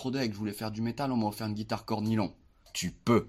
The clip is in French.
trop je voulais faire du métal, on m'a offert une guitare cornilon. Tu peux.